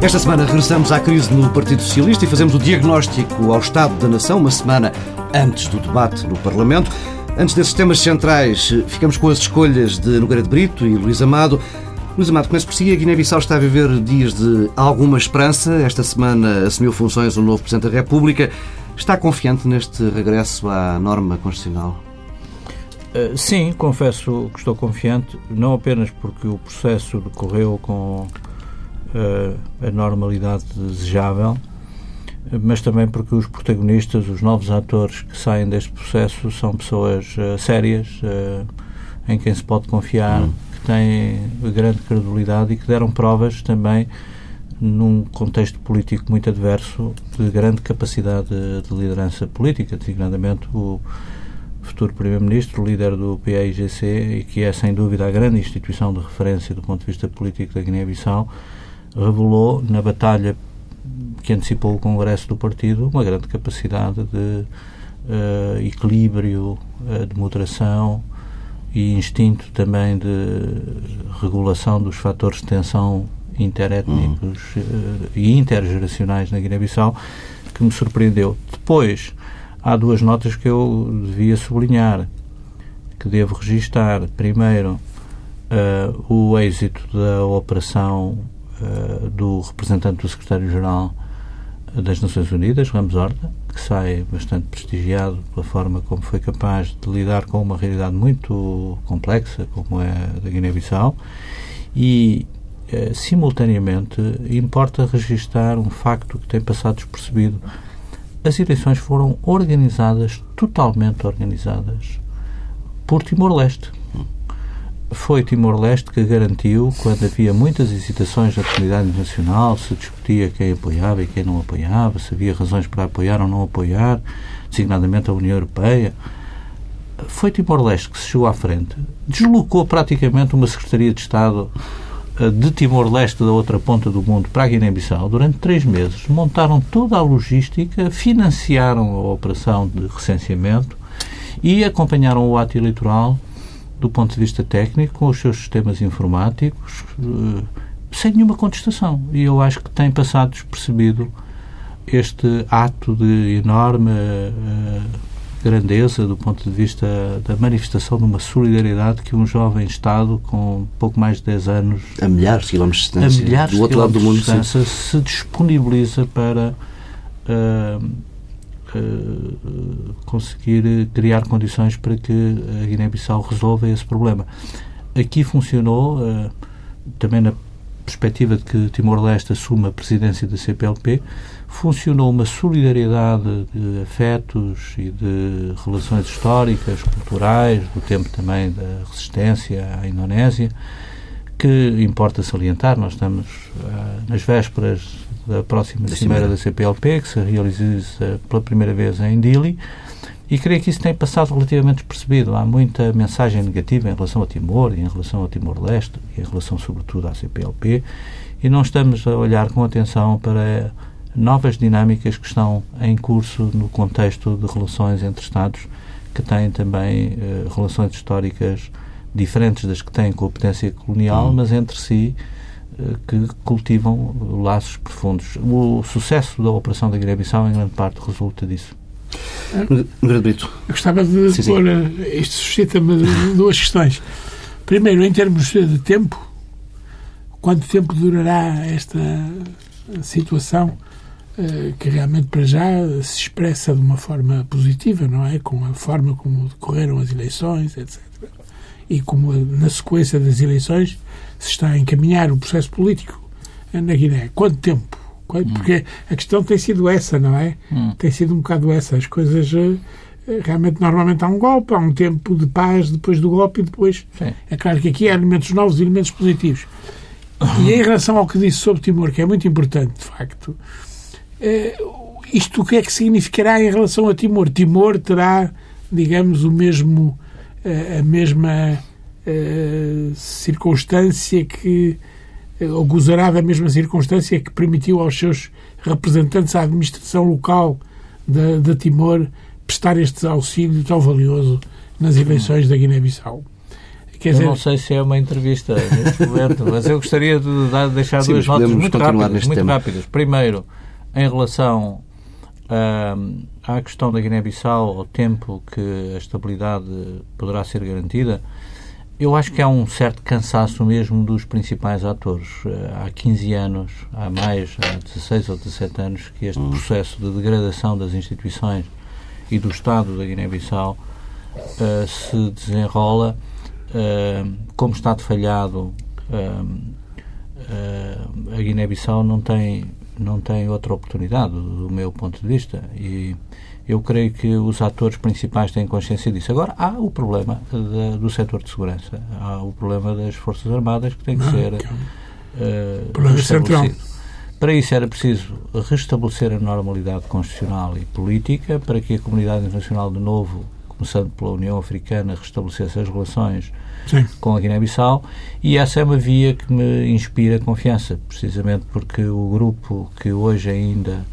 Esta semana regressamos à crise no Partido Socialista e fazemos o diagnóstico ao Estado da Nação, uma semana antes do debate no Parlamento. Antes desses temas centrais, ficamos com as escolhas de Nogueira de Brito e Luís Amado. Luís Amado, começo por si. A Guiné-Bissau está a viver dias de alguma esperança. Esta semana assumiu funções o novo Presidente da República. Está confiante neste regresso à norma constitucional? Uh, sim, confesso que estou confiante, não apenas porque o processo decorreu com a normalidade desejável, mas também porque os protagonistas, os novos atores que saem deste processo são pessoas uh, sérias, uh, em quem se pode confiar, hum. que têm grande credibilidade e que deram provas também num contexto político muito adverso de grande capacidade de, de liderança política, designadamente o futuro Primeiro-Ministro, líder do PAIGC e que é sem dúvida a grande instituição de referência do ponto de vista político da Guiné-Bissau, revelou na batalha que antecipou o Congresso do Partido uma grande capacidade de uh, equilíbrio, uh, de moderação e instinto também de regulação dos fatores de tensão interétnicos uh, e intergeracionais na Guiné-Bissau que me surpreendeu. Depois, há duas notas que eu devia sublinhar, que devo registar. Primeiro, o êxito da operação uh, do representante do secretário-geral das Nações Unidas, Ramos Horta, que sai bastante prestigiado pela forma como foi capaz de lidar com uma realidade muito complexa, como é a da Guiné-Bissau, e, uh, simultaneamente, importa registar um facto que tem passado despercebido. As eleições foram organizadas, totalmente organizadas, por Timor-Leste foi Timor-Leste que garantiu, quando havia muitas hesitações na comunidade internacional, se discutia quem apoiava e quem não apoiava, se havia razões para apoiar ou não apoiar, designadamente a União Europeia, foi Timor-Leste que se chegou à frente, deslocou praticamente uma Secretaria de Estado eh, de Timor-Leste da outra ponta do mundo para a Guiné-Bissau durante três meses, montaram toda a logística, financiaram a operação de recenseamento e acompanharam o ato eleitoral do ponto de vista técnico, com os seus sistemas informáticos, uh, sem nenhuma contestação. E eu acho que tem passado despercebido este ato de enorme uh, grandeza do ponto de vista da manifestação de uma solidariedade que um jovem Estado com pouco mais de 10 anos a milhares de quilómetros de distância, milhares do outro lado do mundo se disponibiliza para uh, conseguir criar condições para que a Guiné-Bissau resolva esse problema. Aqui funcionou, uh, também na perspectiva de que Timor-Leste assuma a presidência da CPLP, funcionou uma solidariedade de afetos e de relações históricas, culturais, do tempo também da resistência à Indonésia, que importa salientar. Nós estamos uh, nas vésperas da próxima da cimeira da CPLP, que se realiza pela primeira vez em Dili, e creio que isso tem passado relativamente despercebido. Há muita mensagem negativa em relação a Timor, e em relação a Timor-Leste, e em relação, sobretudo, à CPLP, e não estamos a olhar com atenção para novas dinâmicas que estão em curso no contexto de relações entre Estados que têm também eh, relações históricas diferentes das que têm com a potência colonial, hum. mas entre si que cultivam laços profundos. O sucesso da operação da Guiné-Bissau, em grande parte, resulta disso. Eu gostava de sim, pôr. Sim. Eh, isto suscita-me duas questões. Primeiro, em termos de tempo, quanto tempo durará esta situação eh, que realmente para já se expressa de uma forma positiva, não é? Com a forma como decorreram as eleições, etc. E como na sequência das eleições se está a encaminhar o processo político na Guiné. Quanto tempo? Porque a questão tem sido essa, não é? Hum. Tem sido um bocado essa. As coisas eh, realmente normalmente há um golpe, há um tempo de paz depois do golpe e depois. Sim. É claro que aqui há elementos novos e elementos positivos. E em relação ao que disse sobre Timor, que é muito importante, de facto, eh, isto o que é que significará em relação a Timor? Timor terá, digamos, o mesmo, eh, a mesma eh, circunstância que eh, ou gozará da mesma circunstância que permitiu aos seus representantes à administração local de, de Timor prestar este auxílio tão valioso nas eleições da Guiné-Bissau. Quer dizer... Eu não sei se é uma entrevista neste momento, mas eu gostaria de dar, deixar Sim, duas notas muito rápidas. Muito rápidas. Primeiro, em relação uh, à questão da Guiné-Bissau, ao tempo que a estabilidade poderá ser garantida, eu acho que há um certo cansaço mesmo dos principais atores. Eh, há 15 anos, há mais, há 16 ou 17 anos, que este hum. processo de degradação das instituições e do Estado da Guiné-Bissau uh, se desenrola uh, como Estado falhado. Uh, a Guiné-Bissau não tem, não tem outra oportunidade, do meu ponto de vista. E eu creio que os atores principais têm consciência disso. Agora, há o problema de, do setor de segurança, há o problema das Forças Armadas que tem que ser uh, restabelecido. Para isso era preciso restabelecer a normalidade constitucional e política, para que a comunidade internacional, de novo, começando pela União Africana, restabelecesse as relações Sim. com a Guiné-Bissau, e essa é uma via que me inspira confiança, precisamente porque o grupo que hoje ainda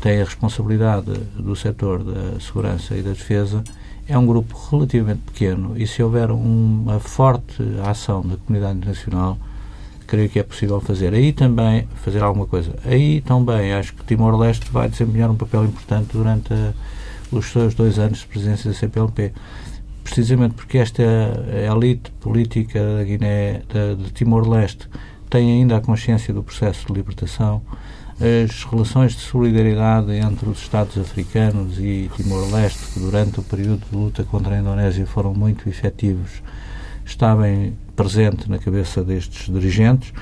tem a responsabilidade do setor da segurança e da defesa é um grupo relativamente pequeno e se houver uma forte ação da comunidade internacional, creio que é possível fazer. Aí também, fazer alguma coisa. Aí também acho que Timor-Leste vai desempenhar um papel importante durante a, os seus dois anos de presidência da CPLP. Precisamente porque esta elite política da Guiné, de Timor-Leste, tem ainda a consciência do processo de libertação, as relações de solidariedade entre os Estados africanos e Timor-Leste, que durante o período de luta contra a Indonésia foram muito efetivos, está bem presente na cabeça destes dirigentes.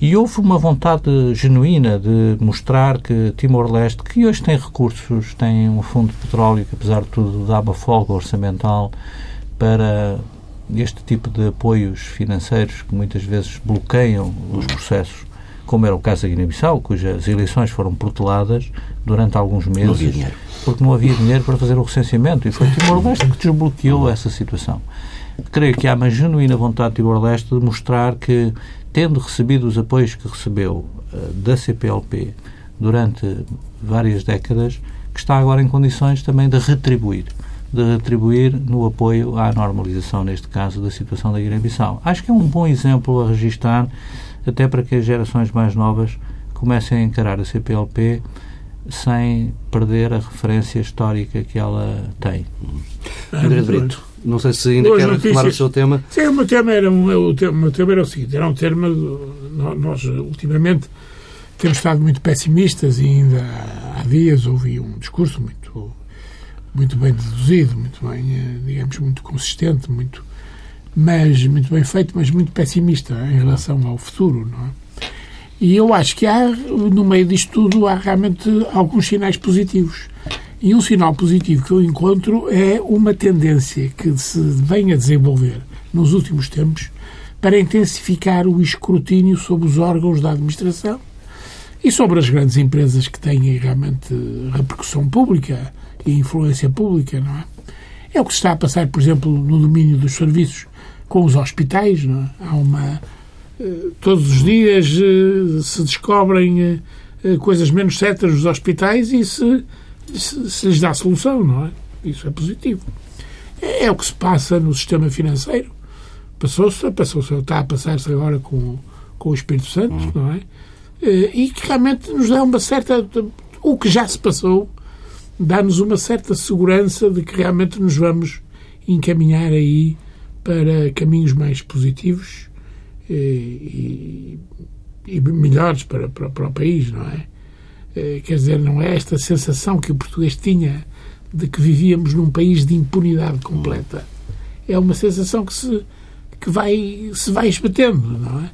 E houve uma vontade genuína de mostrar que Timor-Leste, que hoje tem recursos, tem um fundo de petróleo que, apesar de tudo, dá uma folga orçamental para este tipo de apoios financeiros que muitas vezes bloqueiam os processos como era o caso da Guiné-Bissau, cujas eleições foram proteladas durante alguns meses. Não havia dinheiro. Porque não havia dinheiro para fazer o recenseamento. E foi Timor-Leste que desbloqueou essa situação. Creio que há uma genuína vontade de Timor-Leste de mostrar que, tendo recebido os apoios que recebeu uh, da CPLP durante várias décadas, que está agora em condições também de retribuir de retribuir no apoio à normalização, neste caso, da situação da Guiné-Bissau. Acho que é um bom exemplo a registrar até para que as gerações mais novas comecem a encarar a CPLP sem perder a referência histórica que ela tem. Ah, André Brito, não sei se ainda quer retomar o seu tema. Sim, o meu tema era, o, tema, o tema era o seguinte, era um tema, nós ultimamente temos estado muito pessimistas e ainda há dias ouvi um discurso muito, muito bem deduzido, muito bem, eh, digamos, muito consistente, muito mas muito bem feito, mas muito pessimista em relação ao futuro, não é? E eu acho que há, no meio disto tudo, há realmente alguns sinais positivos. E um sinal positivo que eu encontro é uma tendência que se vem a desenvolver nos últimos tempos para intensificar o escrutínio sobre os órgãos da administração e sobre as grandes empresas que têm realmente repercussão pública e influência pública, não é? É o que se está a passar, por exemplo, no domínio dos serviços com os hospitais. Não é? Há uma. Eh, todos os dias eh, se descobrem eh, coisas menos certas nos hospitais e se, se, se lhes dá solução, não é? Isso é positivo. É, é o que se passa no sistema financeiro. Passou-se, passou-se, está a passar-se agora com, com o Espírito Santo, hum. não é? E que realmente nos dá uma certa. O que já se passou dá-nos uma certa segurança de que realmente nos vamos encaminhar aí para caminhos mais positivos e, e, e melhores para, para, para, o país, não é? Eh, quer dizer, não é esta sensação que o português tinha de que vivíamos num país de impunidade completa. É uma sensação que se, que vai, se vai esbatendo, não é?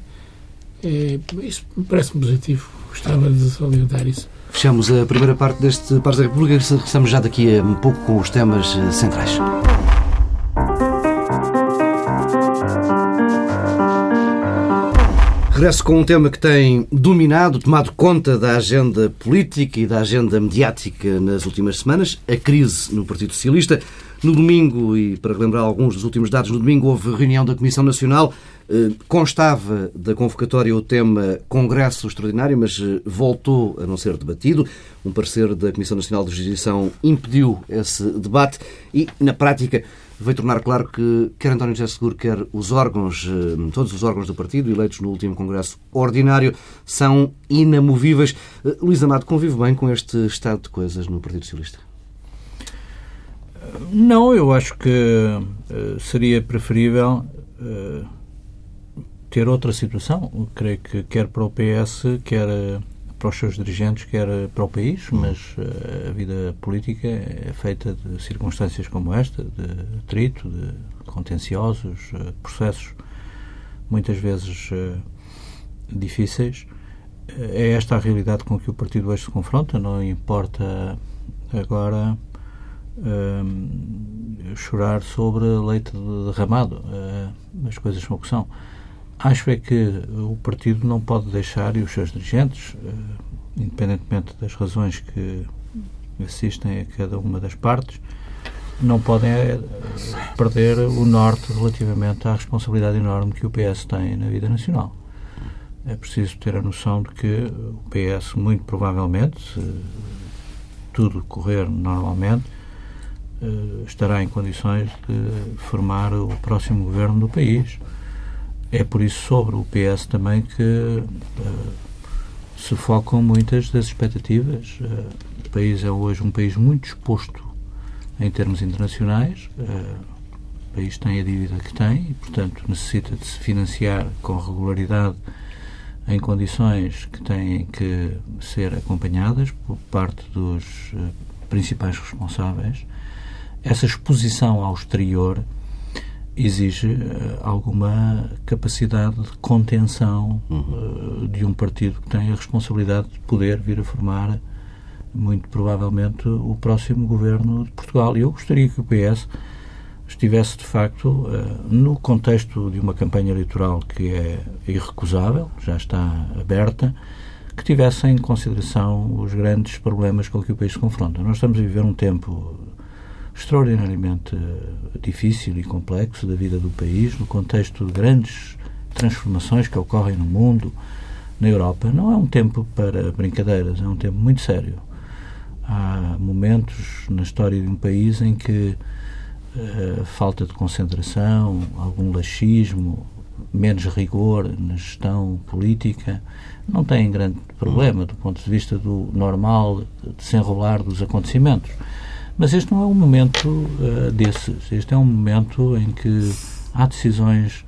é isso parece-me positivo. Gostava de salientar isso. Fechamos a primeira parte deste Pares da República. Estamos já daqui a um pouco com os temas eh, centrais. Regresso com um tema que tem dominado, tomado conta da agenda política e da agenda mediática nas últimas semanas, a crise no Partido Socialista. No domingo, e para relembrar alguns dos últimos dados, no domingo houve reunião da Comissão Nacional. Eh, constava da convocatória o tema Congresso Extraordinário, mas eh, voltou a não ser debatido. Um parecer da Comissão Nacional de Justiça impediu esse debate e, na prática, veio tornar claro que quer António José Seguro, quer os órgãos, eh, todos os órgãos do partido, eleitos no último Congresso Ordinário, são inamovíveis. Eh, Luís Amado, convive bem com este estado de coisas no Partido Socialista? Não, eu acho que uh, seria preferível ter outra situação. Eu creio que quer para o PS, quer para os seus dirigentes, quer para o país, mas uh, a vida política é feita de circunstâncias como esta, de atrito, de contenciosos, processos muitas vezes difíceis. É esta a realidade com que o partido hoje se confronta, não importa agora uh, chorar sobre leite derramado. As coisas são o que são. Acho é que o partido não pode deixar, e os seus dirigentes, uh, independentemente das razões que assistem a cada uma das partes, não podem eh, perder o norte relativamente à responsabilidade enorme que o PS tem na vida nacional. É preciso ter a noção de que o PS, muito provavelmente, se tudo correr normalmente, eh, estará em condições de formar o próximo governo do país. É por isso sobre o PS também que uh, se focam muitas das expectativas. Uh, o país é hoje um país muito exposto em termos internacionais. Uh, o país tem a dívida que tem e, portanto, necessita de se financiar com regularidade em condições que têm que ser acompanhadas por parte dos principais responsáveis essa exposição ao exterior exige uh, alguma capacidade de contenção uh, de um partido que tem a responsabilidade de poder vir a formar, muito provavelmente, o próximo governo de Portugal. E eu gostaria que o PS estivesse, de facto, uh, no contexto de uma campanha eleitoral que é irrecusável, já está aberta, que tivesse em consideração os grandes problemas com que o país se confronta. Nós estamos a viver um tempo extraordinariamente eh, difícil e complexo da vida do país, no contexto de grandes transformações que ocorrem no mundo, na Europa. Não é um tempo para brincadeiras, é um tempo muito sério. Há momentos na história de um país em que uh, falta de concentração, algum laxismo, menos rigor na gestão política, não tem grande problema do ponto de vista do normal desenrolar dos acontecimentos. Mas este não é um momento uh, desses. Este é um momento em que há decisões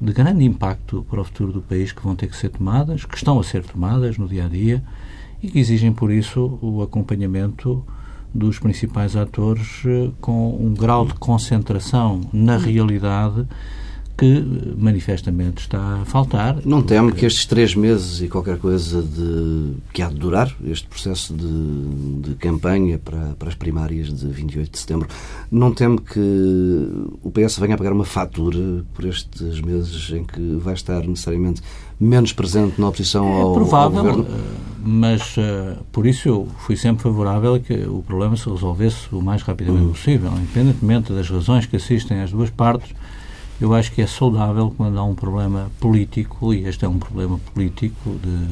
de grande impacto para o futuro do país que vão ter que ser tomadas, que estão a ser tomadas no dia a dia e que exigem, por isso, o acompanhamento dos principais atores uh, com um grau de concentração na realidade que manifestamente está a faltar. Não teme que estes três meses e qualquer coisa de que há de durar, este processo de, de campanha para, para as primárias de 28 de setembro, não teme que o PS venha a pagar uma fatura por estes meses em que vai estar necessariamente menos presente na oposição é ao, provável, ao governo? Eh, mas uh, por isso eu fui sempre favorável a que o problema se resolvesse o mais rapidamente uhum. possível, independentemente das razões que assistem às duas partes eu acho que é saudável quando há um problema político, e este é um problema político de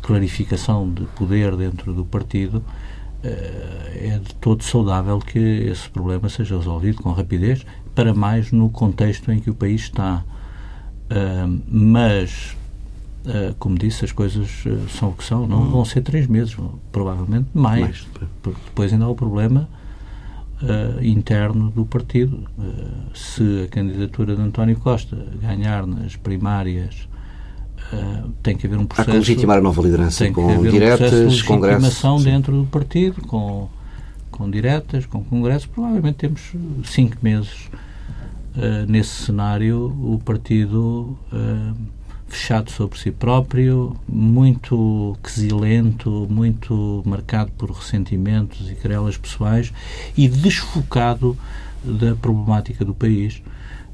clarificação de poder dentro do partido, eh, é de todo saudável que esse problema seja resolvido com rapidez, para mais no contexto em que o país está. Eh, mas, eh, como disse, as coisas são o que são, não vão ser três meses, provavelmente mais. mais. Depois ainda há o problema uh, interno do partido. Uh, se a candidatura de António Costa ganhar nas primárias, uh, tem que haver um processo. Há que legitimar a nova liderança com diretas, um de congressos. dentro do partido, com, com diretas, com congressos. Provavelmente temos cinco meses nesse cenário. O partido fechado sobre si próprio, muito quesilento, muito marcado por ressentimentos e querelas pessoais e desfocado da problemática do país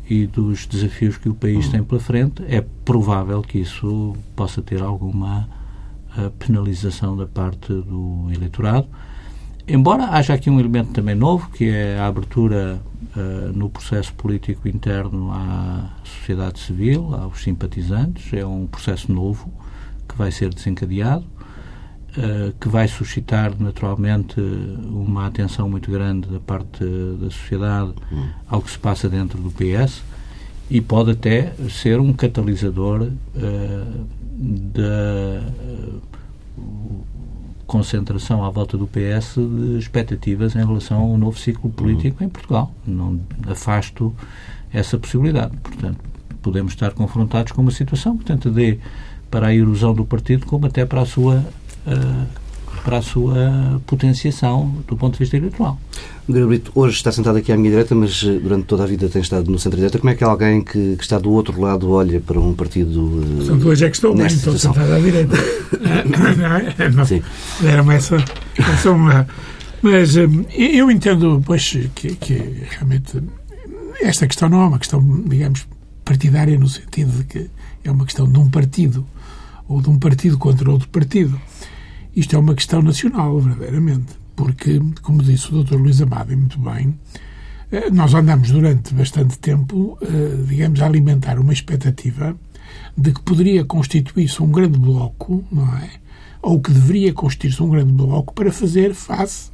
e dos desafios que o país tem pela frente. É provável que isso possa ter alguma uh, penalização da parte do eleitorado. Embora haja aqui um elemento também novo, que é a abertura uh, no processo político interno à sociedade civil, aos simpatizantes, é um processo novo que vai ser desencadeado. uh, que vai suscitar naturalmente uma atenção muito grande da parte da sociedade hum. ao que se passa dentro do PS e pode até ser um catalisador uh, da concentração à volta do PS de expectativas em relação ao novo ciclo político em Portugal. Não afasto essa possibilidade. Portanto, podemos estar confrontados com uma situação que tanto dê para a erosão do partido como até para a sua uh, para a sua potenciação do ponto de vista eleitoral. Brito, hoje está sentado aqui à minha direita, mas eh, durante toda a vida tem estado no centro-direita. Como é que alguém que, que, está do outro lado olha para um partido. Portanto, hoje é que estou bem, estou sentado à direita. Era-me essa, essa uma. Mas eh, eu entendo, pois, que, que realmente esta questão não é uma questão, digamos, partidária no sentido de que é uma questão de um partido ou de um partido contra outro partido. Isto é uma questão nacional, verdadeiramente, porque, como disse o Dr. Luís Amado, e muito bem, eh, nós andamos durante bastante tempo, eh, digamos, a alimentar uma expectativa de que poderia constituir-se um grande bloco, não é? Ou que deveria constituir-se um grande bloco para fazer face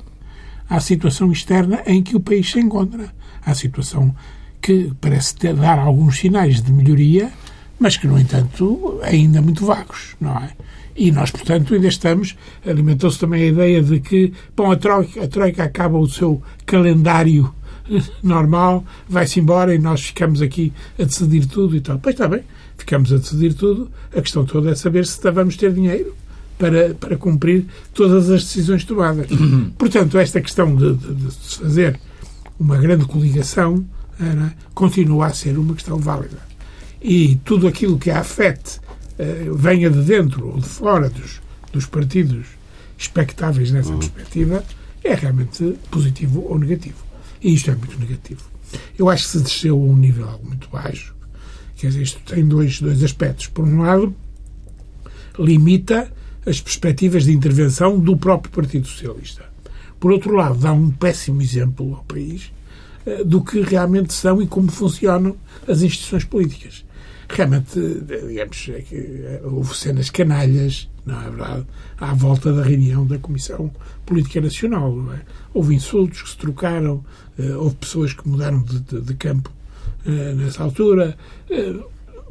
à situação externa em que o país se encontra. À situação que parece ter, dar alguns sinais de melhoria, mas que, no entanto, ainda muito vagos, não é? E nós, portanto, ainda estamos. Alimentou-se também a ideia de que, bom, a Troika, a Troika acaba o seu calendário normal, vai-se embora e nós ficamos aqui a decidir tudo e tal. Pois está bem, ficamos a decidir tudo. A questão toda é saber se vamos ter dinheiro para, para cumprir todas as decisões tomadas. Uhum. Portanto, esta questão de, de, de fazer uma grande coligação era, continua a ser uma questão válida. E tudo aquilo que a afete eh, venha de dentro ou de fora dos, dos partidos expectáveis nessa uhum. perspectiva, é realmente positivo ou negativo. E isto é muito negativo. Eu acho que se desceu a um nível muito baixo. Quer dizer, isto tem dois, dois aspectos. Por um lado, limita as perspectivas de intervenção do próprio Partido Socialista. Por outro lado, dá um péssimo exemplo ao país eh, do que realmente são e como funcionam as instituições políticas realmente, digamos, é eh, houve cenas canalhas, não é verdade, à volta da reunião da Comissão Política Nacional. É? Houve insultos que se trocaram, eh, houve pessoas que mudaram de, de, de campo eh, nessa altura.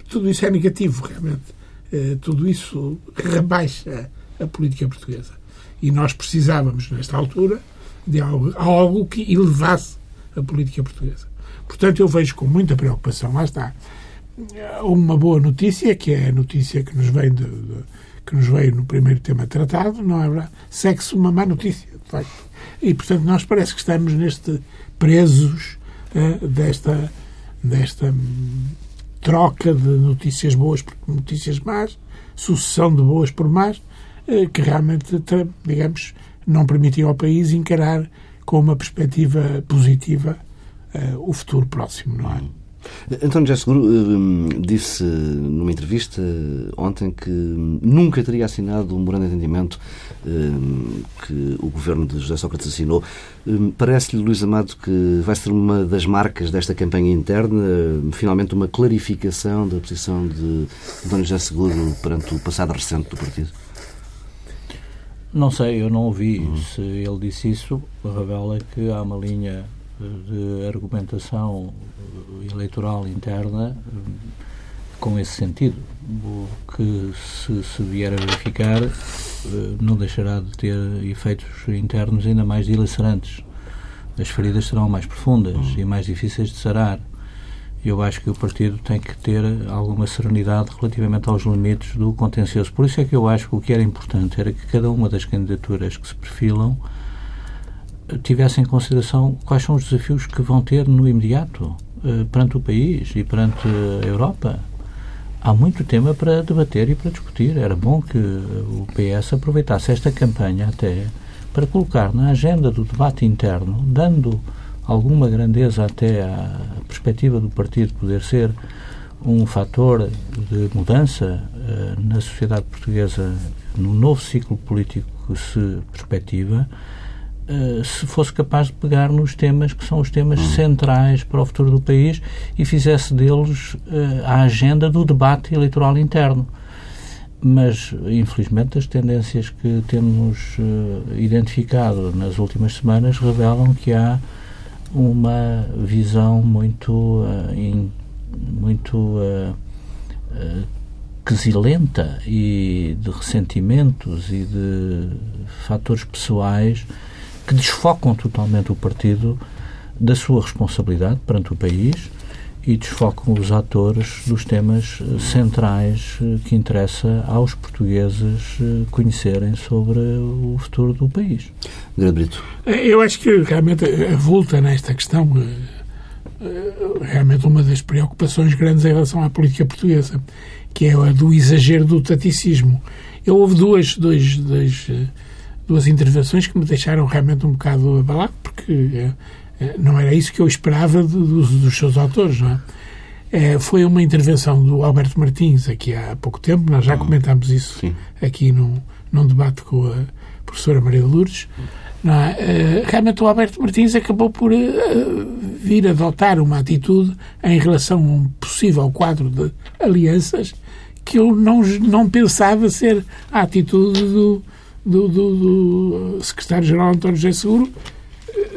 tudo isso é negativo, realmente. tudo isso rebaixa a política portuguesa. E nós precisávamos, nesta altura, de algo, algo que elevasse a política portuguesa. Portanto, eu vejo com muita preocupação, lá está, uma boa notícia, que é a notícia que nos vem de, de, que nos veio no primeiro tema tratado, não é verdade? Segue-se uma má notícia, de facto. E, portanto, nós parece que estamos neste presos uh, desta, desta troca de notícias boas por notícias más, sucessão de boas por más, uh, que realmente, digamos, não permitiu ao país encarar com uma perspectiva positiva uh, o futuro próximo, não é? António José Seguro hum, disse numa entrevista ontem que nunca teria assinado um memorando de entendimento hum, que o governo de José Sócrates assinou. Hum, parece-lhe, Luís Amado, que vai ser uma das marcas desta campanha interna, finalmente uma clarificação da posição de António José Seguro perante o passado recente do partido? Não sei, eu não ouvi. Uhum. Se ele disse isso, revela que há uma linha de argumentação eleitoral interna com esse sentido, o que se, se vier a verificar eh, não deixará de ter efeitos internos ainda mais dilacerantes. As feridas serão mais profundas e mais difíceis de sarar. Eu acho que o partido tem que ter alguma serenidade relativamente aos limites do contencioso. Por isso é que eu acho que o que era importante era que cada uma das candidaturas que se perfilam tivesse em consideração quais são os desafios que vão ter no imediato uh, perante o país e perante a Europa. Há muito tema para debater e para discutir. Era bom que o PS aproveitasse esta campanha até para colocar na agenda do debate interno, dando alguma grandeza até à perspectiva do partido poder ser um fator de mudança uh, na sociedade portuguesa no novo ciclo político que se perspectiva eh, se fosse capaz de pegar nos temas que são os temas hum. centrais para o futuro do país e fizesse deles uh, a agenda do debate eleitoral interno. mas infelizmente as tendências que temos uh, identificado nas últimas semanas revelam que há uma visão muito in, muito quesilenta e de ressentimentos e de fatores pessoais que desfocam totalmente o partido da sua responsabilidade perante o país e desfocam os atores dos temas eh, centrais eh, que interessa aos portugueses eh, conhecerem sobre o futuro do país. Brito. Eu acho que realmente avulta nesta questão realmente uma das preocupações grandes em relação à política portuguesa, que é a do exagero do taticismo. Eu houve duas, dois, dois, duas intervenções que me deixaram realmente um bocado abalado, porque eh, não era isso que eu esperava dos, dos seus autores, não é? É, foi uma intervenção do Alberto Martins aqui há pouco tempo, nós já uhum. comentámos isso Sim. aqui num, num debate com a professora Maria Lourdes. Não é? realmente o Alberto Martins acabou por vir adotar uma atitude em relação a um possível quadro de alianças que eu não, não pensava ser a atitude do, do, do, do secretário-geral António José Seguro,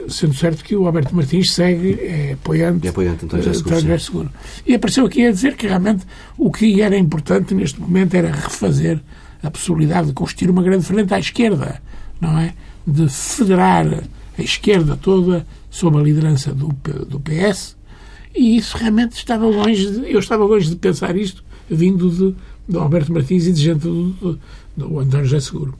sendo certo que o Alberto Martins segue é, apoiante, é apoiante António José Seguro. E apareceu aqui a dizer que realmente o que era importante neste momento era refazer a possibilidade de constituir uma grande frente à esquerda, não é? De federar a esquerda toda sob a liderança do, do PS e isso realmente estava longe de, eu estava longe de pensar isto vindo de, de Alberto Martins e de gente do, do, do António José Seguro.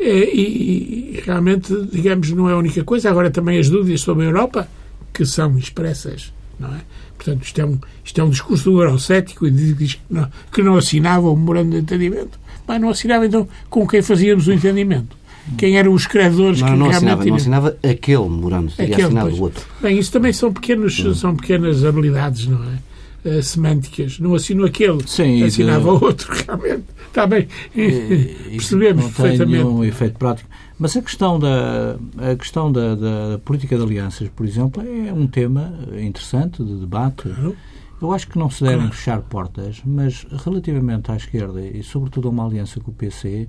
E, e, realmente, digamos, não é a única coisa. Agora também as dúvidas sobre a Europa, que são expressas, não é? Portanto, isto é um, isto é um discurso do eurocético e diz que não, que não assinava o memorando de entendimento. Mas não assinava, então, com quem fazíamos o entendimento? Quem eram os credores não, que não realmente... Assinava, não assinava aquele memorando, teria aquele, assinado o outro. Bem, isso também são, pequenos, hum. são pequenas habilidades, não é? Uh, semânticas. Não assino aquele, Sim, assinava de... outro, realmente. Está bem, e, percebemos não perfeitamente. Não tem nenhum efeito prático. Mas a questão, da, a questão da, da, política de alianças, por exemplo, é um tema interessante de debate. Claro. Eu acho que não se devem claro. fechar portas, mas relativamente à esquerda e, sobretudo, a uma aliança com o PC,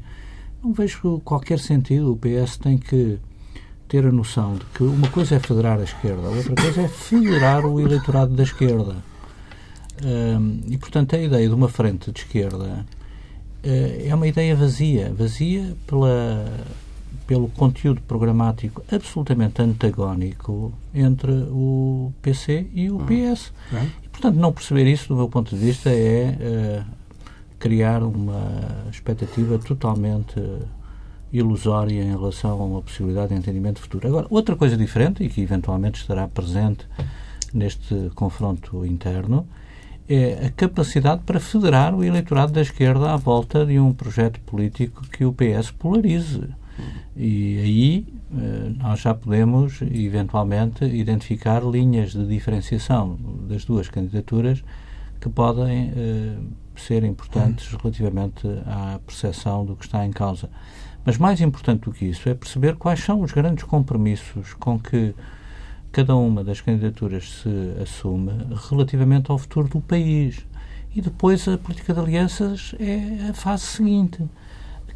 não vejo qualquer sentido. O PS tem que ter a noção de que uma coisa é federar a esquerda, a outra coisa é federar o eleitorado da esquerda. e, portanto, a ideia de uma frente de esquerda é uma ideia vazia, vazia pela, pelo conteúdo programático absolutamente antagónico entre o PC e o PS. Uhum. E, portanto, não perceber isso, do meu ponto de vista, é uh, criar uma expectativa totalmente ilusória em relação a uma possibilidade de entendimento futuro. Agora, outra coisa diferente, e que eventualmente estará presente neste confronto interno, é a capacidade para federar o eleitorado da esquerda à volta de um projeto político que o PS polarize. E aí eh, nós já podemos, eventualmente, identificar linhas de diferenciação das duas candidaturas que podem eh, ser importantes relativamente à percepção do que está em causa. Mas mais importante do que isso é perceber quais são os grandes compromissos com que cada uma das candidaturas se assume relativamente ao futuro do país. E depois a política de alianças é a fase seguinte.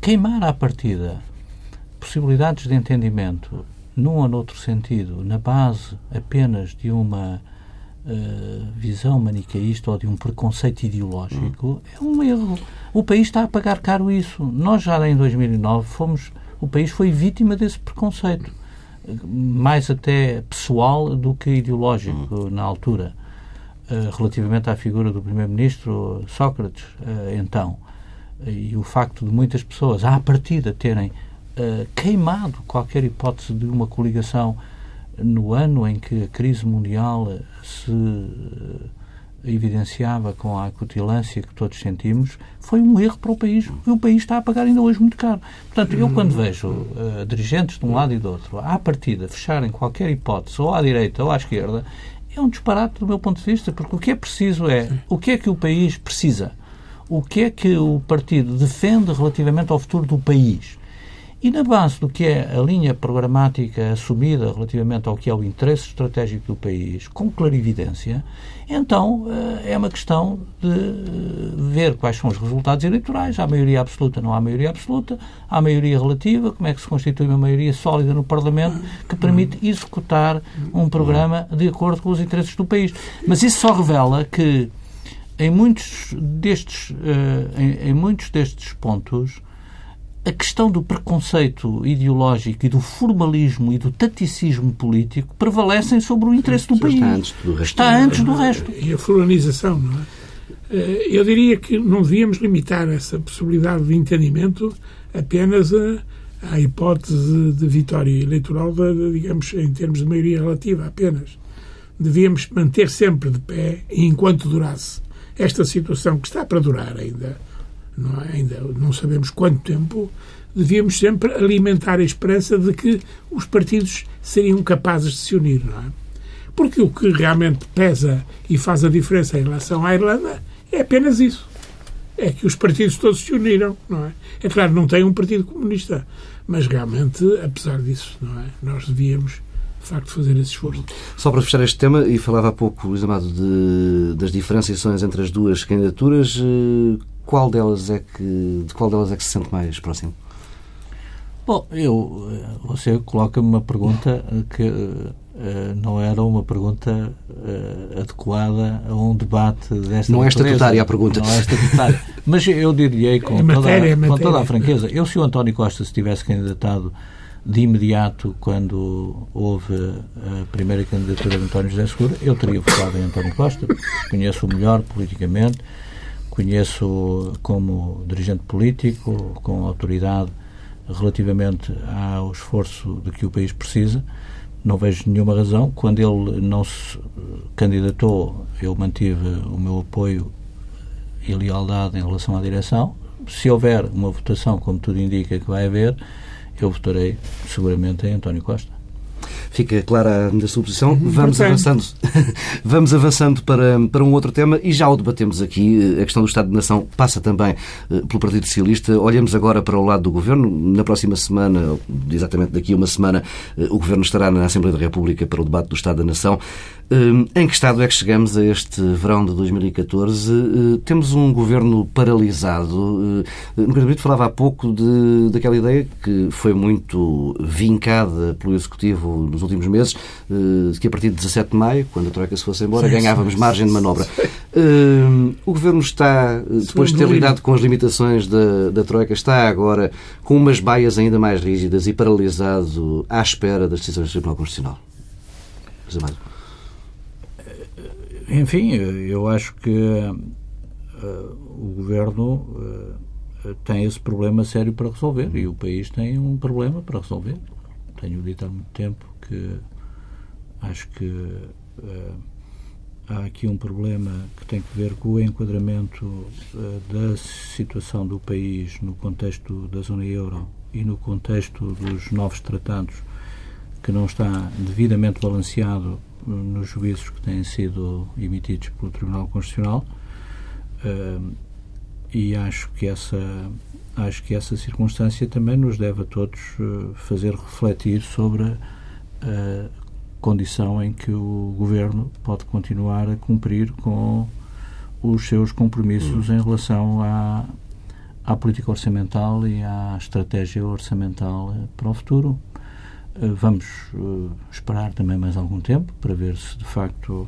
Queimar à partida possibilidades de entendimento num ou noutro sentido, na base apenas de uma uh, visão manicaísta ou de um preconceito ideológico, é um erro. O país está a pagar caro isso. Nós já em 2009 fomos, o país foi vítima desse preconceito mais até pessoal do que ideológico uhum. na altura, uh, relativamente à figura do Primeiro-Ministro Sócrates, uh, então. E o facto de muitas pessoas, à partida, terem queimado qualquer hipótese de uma coligação no ano em que a crise mundial se evidenciava com a acutilância que todos sentimos, foi um erro para o país e o país está a pagar ainda hoje muito caro. Portanto, eu quando vejo uh, dirigentes de um lado e do outro, à partida, fecharem qualquer hipótese, ou à direita ou à esquerda, é um disparate do meu ponto de vista, porque o que é preciso é o que é que o país precisa, o que é que o partido defende relativamente ao futuro do país. E na base do que é a linha programática assumida relativamente ao que é o interesse estratégico do país, com clarividência, então eh, é uma questão de eh, ver quais são os resultados eleitorais. Há maioria absoluta, não há maioria absoluta, há maioria relativa, como é que se constitui uma maioria sólida no Parlamento que permite executar um programa de acordo com os interesses do país. Mas isso só revela que em muitos destes, eh, em, em muitos destes pontos a questão do preconceito ideológico e do formalismo e do taticismo político prevalecem sobre o interesse do país. Está antes do resto. Está antes do resto. E a fulanização, não é? Eh, eu diria que não devíamos limitar essa possibilidade de entendimento apenas a, à hipótese de vitória eleitoral, de, digamos, em termos de maioria relativa apenas. Devíamos manter sempre de pé, enquanto durasse esta situação, que está para durar ainda, não é? ainda não sabemos quanto tempo, devíamos sempre alimentar a esperança de que os partidos seriam capazes de se unir, não é? Porque o que realmente pesa e faz a diferença em relação à Irlanda é apenas isso. É que os partidos todos se uniram, não é? É claro, não tem um partido comunista, mas realmente, apesar disso, não é? Nós devíamos de facto fazer esse esforço. Só para fechar este tema, e falava há pouco, Luís Amado, de, das diferenciações entre as duas candidaturas, eh, qual delas é que, de qual delas é que se sente mais próximo? Bom, eu, eh, você coloca-me uma pergunta que uh, não era uma pergunta uh, adequada a um debate desta Não é estatutária a pergunta. Não é estatutária. Mas eu diria com, é matéria, toda, é com toda a franqueza, eu se o António Costa se tivesse candidatado de imediato, quando houve a primeira candidatura de António José Segura, eu teria votado em António Costa, conheço o melhor politicamente, conheço como dirigente político, com autoridade relativamente ao esforço de que o país precisa. Não vejo nenhuma razão. Quando ele não se candidatou, eu mantive o meu apoio e lealdade em relação à direção. Se houver uma votação, como tudo indica que vai haver, eu votarei seguramente em António Costa. Fica clara a sua posição. Uhum. Vamos avançando, vamos avançando para, para um outro tema e já o debatemos aqui. A questão do Estado de Nação passa também eh, pelo Partido Socialista. Olhamos agora para o lado do Governo. Na próxima semana, exatamente daqui a uma semana, eh, o Governo estará na Assembleia da República para o debate do Estado da Nação. Hum, em que estado é que chegamos a este verão de 2014? Hum, temos um governo paralisado. Hum, no Brito falava há pouco de, daquela ideia que foi muito vincada pelo Executivo nos últimos meses, que a partir de 17 de maio, quando a Troika se fosse embora, sim, ganhávamos sim, margem de manobra. O governo está, depois de ter lidado com as limitações da, da Troika, está agora com umas baias ainda mais rígidas e paralisado à espera das decisões do Tribunal Constitucional. José Mário. Enfim, eu acho que uh, o governo uh, tem esse problema sério para resolver e o país tem um problema para resolver. Tenho dito há muito tempo que acho que uh, há aqui um problema que tem que ver com o enquadramento da situação do país no contexto da zona euro e no contexto dos novos tratados que não está devidamente balanceado nos juízos que têm sido emitidos pelo Tribunal Constitucional uh, e acho que essa acho que essa circunstância também nos deve a todos uh, fazer refletir sobre a condição em que o governo pode continuar a cumprir com os seus compromissos em relação à, à política orçamental e à estratégia orçamental para o futuro. Eh, vamos uh, esperar também mais algum tempo para ver se de facto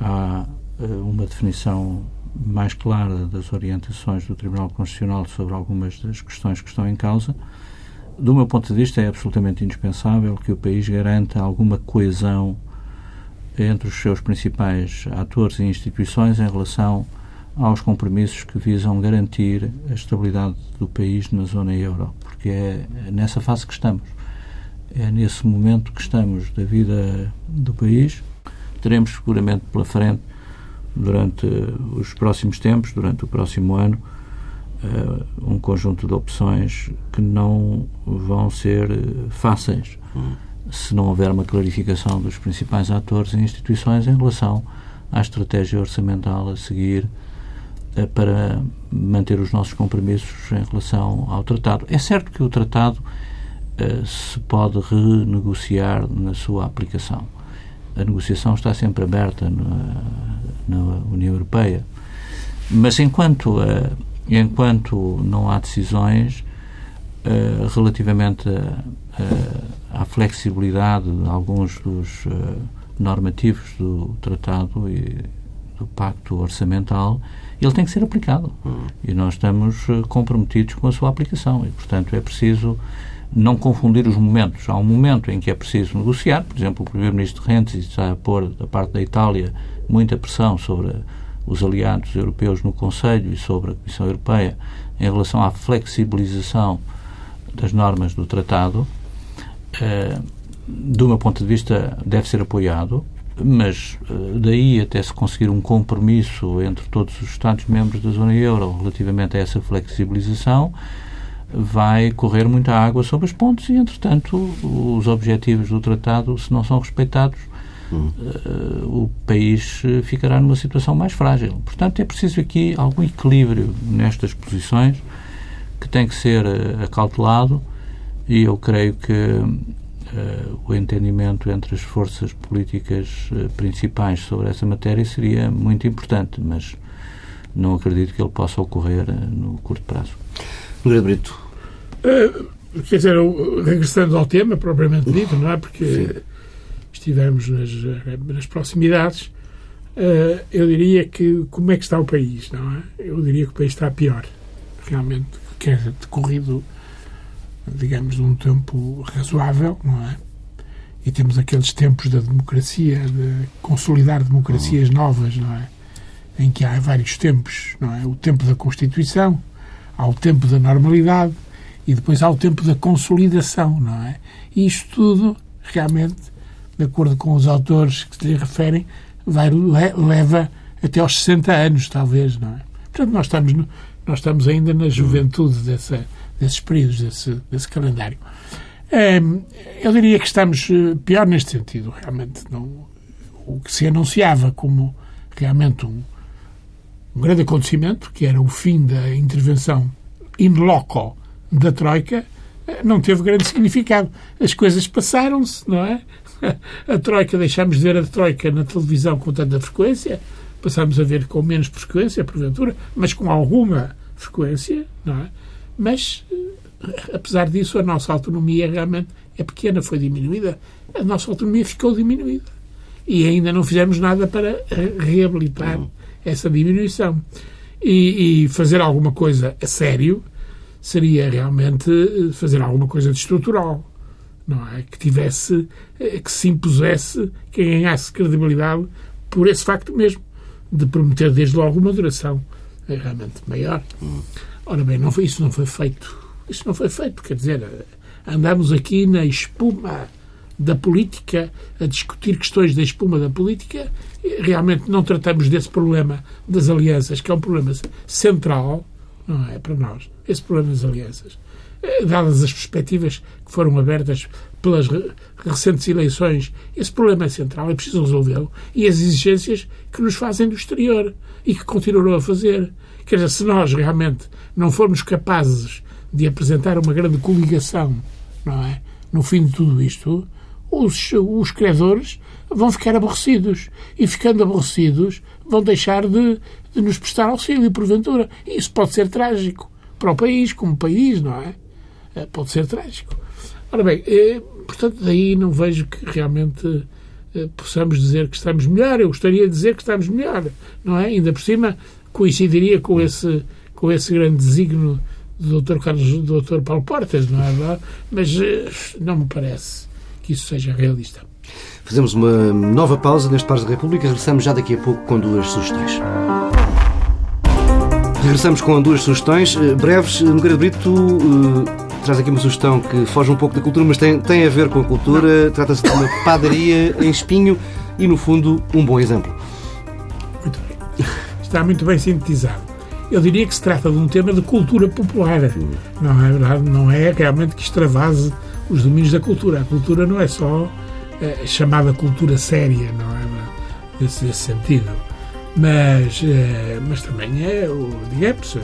há uh, uma definição mais clara das orientações do Tribunal Constitucional sobre algumas das questões que estão em causa. Do meu ponto de vista, é absolutamente indispensável que o país garanta alguma coesão entre os seus principais atores e instituições em relação aos compromissos que visam garantir a estabilidade do país na zona euro, porque é nessa fase que estamos é nesse momento que estamos da vida do país. Teremos seguramente pela frente, durante os próximos tempos, durante o próximo ano, uh, um conjunto de opções que não vão ser fáceis se não houver uma clarificação dos principais atores e instituições em relação à estratégia orçamental a seguir para manter os nossos compromissos em relação ao tratado. É certo que o tratado se pode renegociar na sua aplicação. A negociação está sempre aberta na, na União Europeia, mas enquanto, enquanto não há decisões relativamente à flexibilidade de alguns dos normativos do tratado e do pacto orçamental, ele tem que ser aplicado. Uhum. E nós estamos eh, comprometidos com a sua aplicação. E, portanto, é preciso não confundir os momentos. Há um momento em que é preciso negociar, por exemplo, o Primeiro-Ministro Renzi está a pôr, da parte da Itália, muita pressão sobre os aliados europeus no Conselho e sobre a Comissão Europeia em relação à flexibilização das normas do tratado. Uh, do meu ponto de vista, deve ser apoiado, mas eh, daí até se conseguir um compromisso entre todos os Estados-membros da zona euro relativamente a essa flexibilização, vai correr muita água sobre as pontes e, entretanto, os objetivos do tratado, se não são respeitados, hum. uh, o país ficará numa situação mais frágil. Portanto, é preciso aqui algum equilíbrio nestas posições que tem que ser uh, acautelado e eu creio que uh, o entendimento entre as forças políticas uh, principais sobre essa matéria seria muito importante, mas não acredito que ele possa ocorrer no curto prazo. Brito. Quer dizer, regressando ao tema propriamente dito, não é? Porque Sim. estivemos nas, nas proximidades, eu diria que como é que está o país, não é? Eu diria que o país está pior, realmente, que é decorrido digamos, de um tempo razoável, não é? E temos aqueles tempos da democracia, de consolidar democracias uhum. novas, não é? Em que há vários tempos, não é? O tempo da Constituição, há o tempo da normalidade e depois há o tempo da consolidação, não é? E isto tudo, realmente, de acordo com os autores que se lhe referem, vai, leva até aos 60 anos, talvez, não é? Portanto, nós estamos, nós estamos ainda na juventude dessa, desses períodos, desse, desse calendário. Eu diria que estamos eh, pior neste sentido, realmente. Não, o que se anunciava como realmente um, um grande acontecimento, que era o fim da intervenção in loco da Troika, eh, não teve grande significado. As coisas passaram-se, não é? A Troika, deixámos de ver a Troika na televisão com tanta frequência, passámos a ver com menos frequência, porventura, mas com alguma frequência, não é? Mas, eh, apesar disso, a nossa autonomia realmente é pequena, foi diminuída. A nossa autonomia ficou diminuída. E ainda não fizemos nada para reabilitar essa diminuição. E, e fazer alguma coisa a sério seria realmente eh, fazer alguma coisa de estrutural. Não é? Que tivesse, eh, que se impusesse, que ganhasse credibilidade por esse facto mesmo, de prometer desde logo uma duração realmente maior. Ora bem, não foi, isso não foi feito. Isso não foi feito, quer dizer, andamos aqui na espuma da política, a discutir questões da espuma da política, realmente não tratamos desse problema das alianças, que é um problema central, não é, para nós, esse problema das alianças. Eh, dadas as perspectivas que foram abertas pelas recentes eleições, esse problema é central, é preciso resolvê-lo, e as exigências que nos fazem do exterior e que continuarão a fazer. Quer dizer, se nós realmente não formos capazes de apresentar uma grande coligação, não é? No fim de tudo isto, os, os credores vão ficar aborrecidos. E ficando aborrecidos, vão deixar de, de nos prestar auxílio, porventura. E isso pode ser trágico para o país, como país, não é? é pode ser trágico. Ora bem, é, portanto, daí não vejo que realmente é, possamos dizer que estamos melhor. Eu gostaria de dizer que estamos melhor, não é? Ainda por cima, coincidiria com esse, com esse grande desígnio do Dr. Carlos, do Dr. Paulo Portas, não é verdade? Mas eh, não me parece que isso seja realista. Fazemos uma nova pausa neste Pares da República. Regressamos já daqui a pouco com duas sugestões. Regressamos com duas sugestões eh, breves. Nogueira Brito uh, traz aqui uma sugestão que foge um pouco da cultura, mas tem, tem a ver com a cultura. Trata-se de uma padaria em espinho e, no fundo, um bom exemplo. Muito bem. Está muito bem sintetizado. Eu diria que se trata de um tema de cultura popular. Não é verdade? Não é realmente que extravase os domínios da cultura. A cultura não é só é, chamada cultura séria, não é? Nesse, nesse sentido. Mas, eh, mas também é, digamos,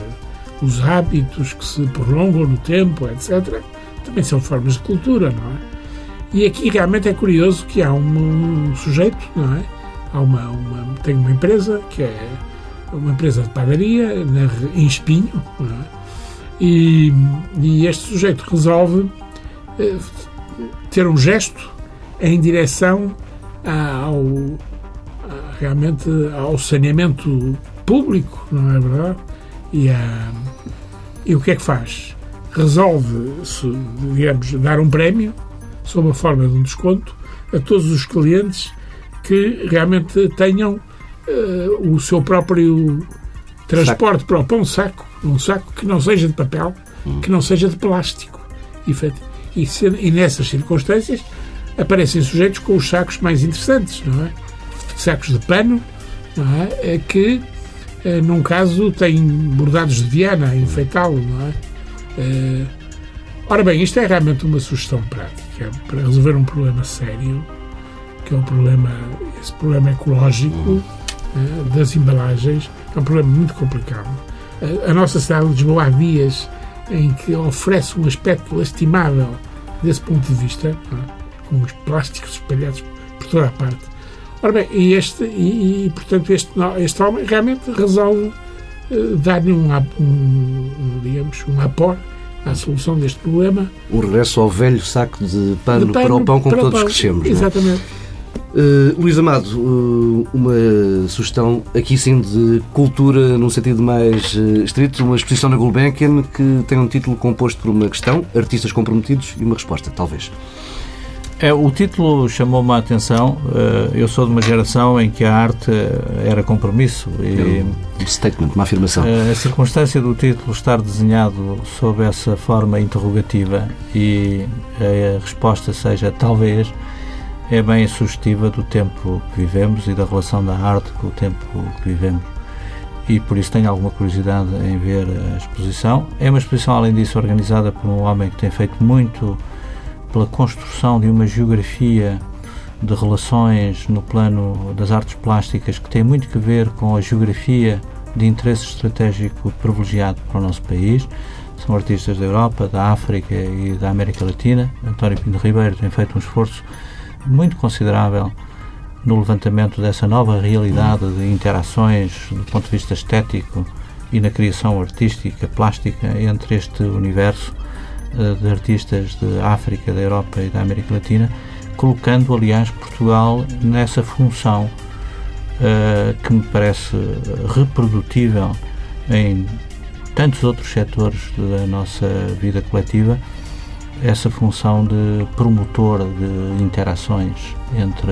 os hábitos que se prolongam no tempo, etc., também são formas de cultura, não é? E aqui realmente é curioso que há um, um sujeito, não é? Há uma, uma, tem uma empresa que é uma empresa de padaria na, em Espinho, não é? e, e este sujeito resolve eh, ter um gesto em direção ao, realmente ao saneamento público, não é verdade? E, a, e o que é que faz? Resolve, digamos, dar um prémio sob a forma de um desconto a todos os clientes que realmente tenham uh, o seu próprio transporte saco. para o pão saco, um saco que não seja de papel, hum. que não seja de plástico. E, e, e nessas circunstâncias aparecem sujeitos com os sacos mais interessantes, não é? Sacos de pano, é? é que, eh, num caso, têm bordados de Viana a enfeitá-lo, é? Eh, ora bem, isto é realmente uma sugestão prática para resolver um problema sério, que é o problema, esse problema ecológico eh, das embalagens, é um problema muito complicado. A nossa cidade de Lisboa há dias em que oferece um aspecto lastimável desse ponto de vista. É? com os plásticos espalhados por toda a parte. Ora bem, e, este, e, e portanto este, este homem realmente resolve uh, dar-lhe um, um, digamos, um aporte à solução deste problema. O regresso ao velho saco de pano, de pano para o pão com que todos pão. crescemos. É? Exatamente. Uh, Luís Amado, uh, uma sugestão aqui sim de cultura num sentido mais uh, estrito, uma exposição na Gulbenkian que tem um título composto por uma questão, artistas comprometidos e uma resposta, talvez. É, o título chamou-me a atenção. Eh, eu sou de uma geração em que a arte era compromisso. E, um statement, uma afirmação. Eh, a circunstância do título estar desenhado sob essa forma interrogativa e a resposta seja talvez é bem sugestiva do tempo que vivemos e da relação da arte com o tempo que vivemos. E por isso tenho alguma curiosidade em ver a exposição. É uma exposição, além disso, organizada por um homem que tem feito muito pela construção de uma geografia de relações no plano das artes plásticas que tem muito que ver com a geografia de interesse estratégico privilegiado para o nosso país. São artistas da Europa, da África e da América Latina. António Pinto Ribeiro tem feito um esforço muito considerável no levantamento dessa nova realidade de interações do ponto de vista estético e na criação artística, plástica entre este universo de artistas da África, da Europa e da América Latina, colocando, aliás, Portugal nessa função uh, que me parece reprodutível em tantos outros setores da nossa vida coletiva, essa função de promotor de interações entre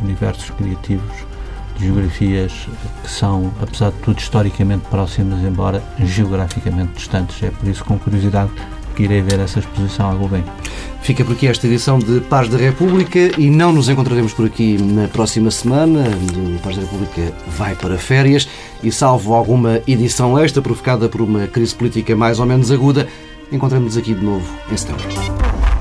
universos criativos, de geografias que são, apesar de tudo, historicamente próximas, embora geograficamente distantes. É por isso, com curiosidade, que irei ver essa exposição algo bem. Fica por aqui esta edição de Paz da República e não nos encontraremos por aqui na próxima semana. O Paz da República vai para férias e, salvo alguma edição extra provocada por uma crise política mais ou menos aguda, encontramos-nos aqui de novo em setembro.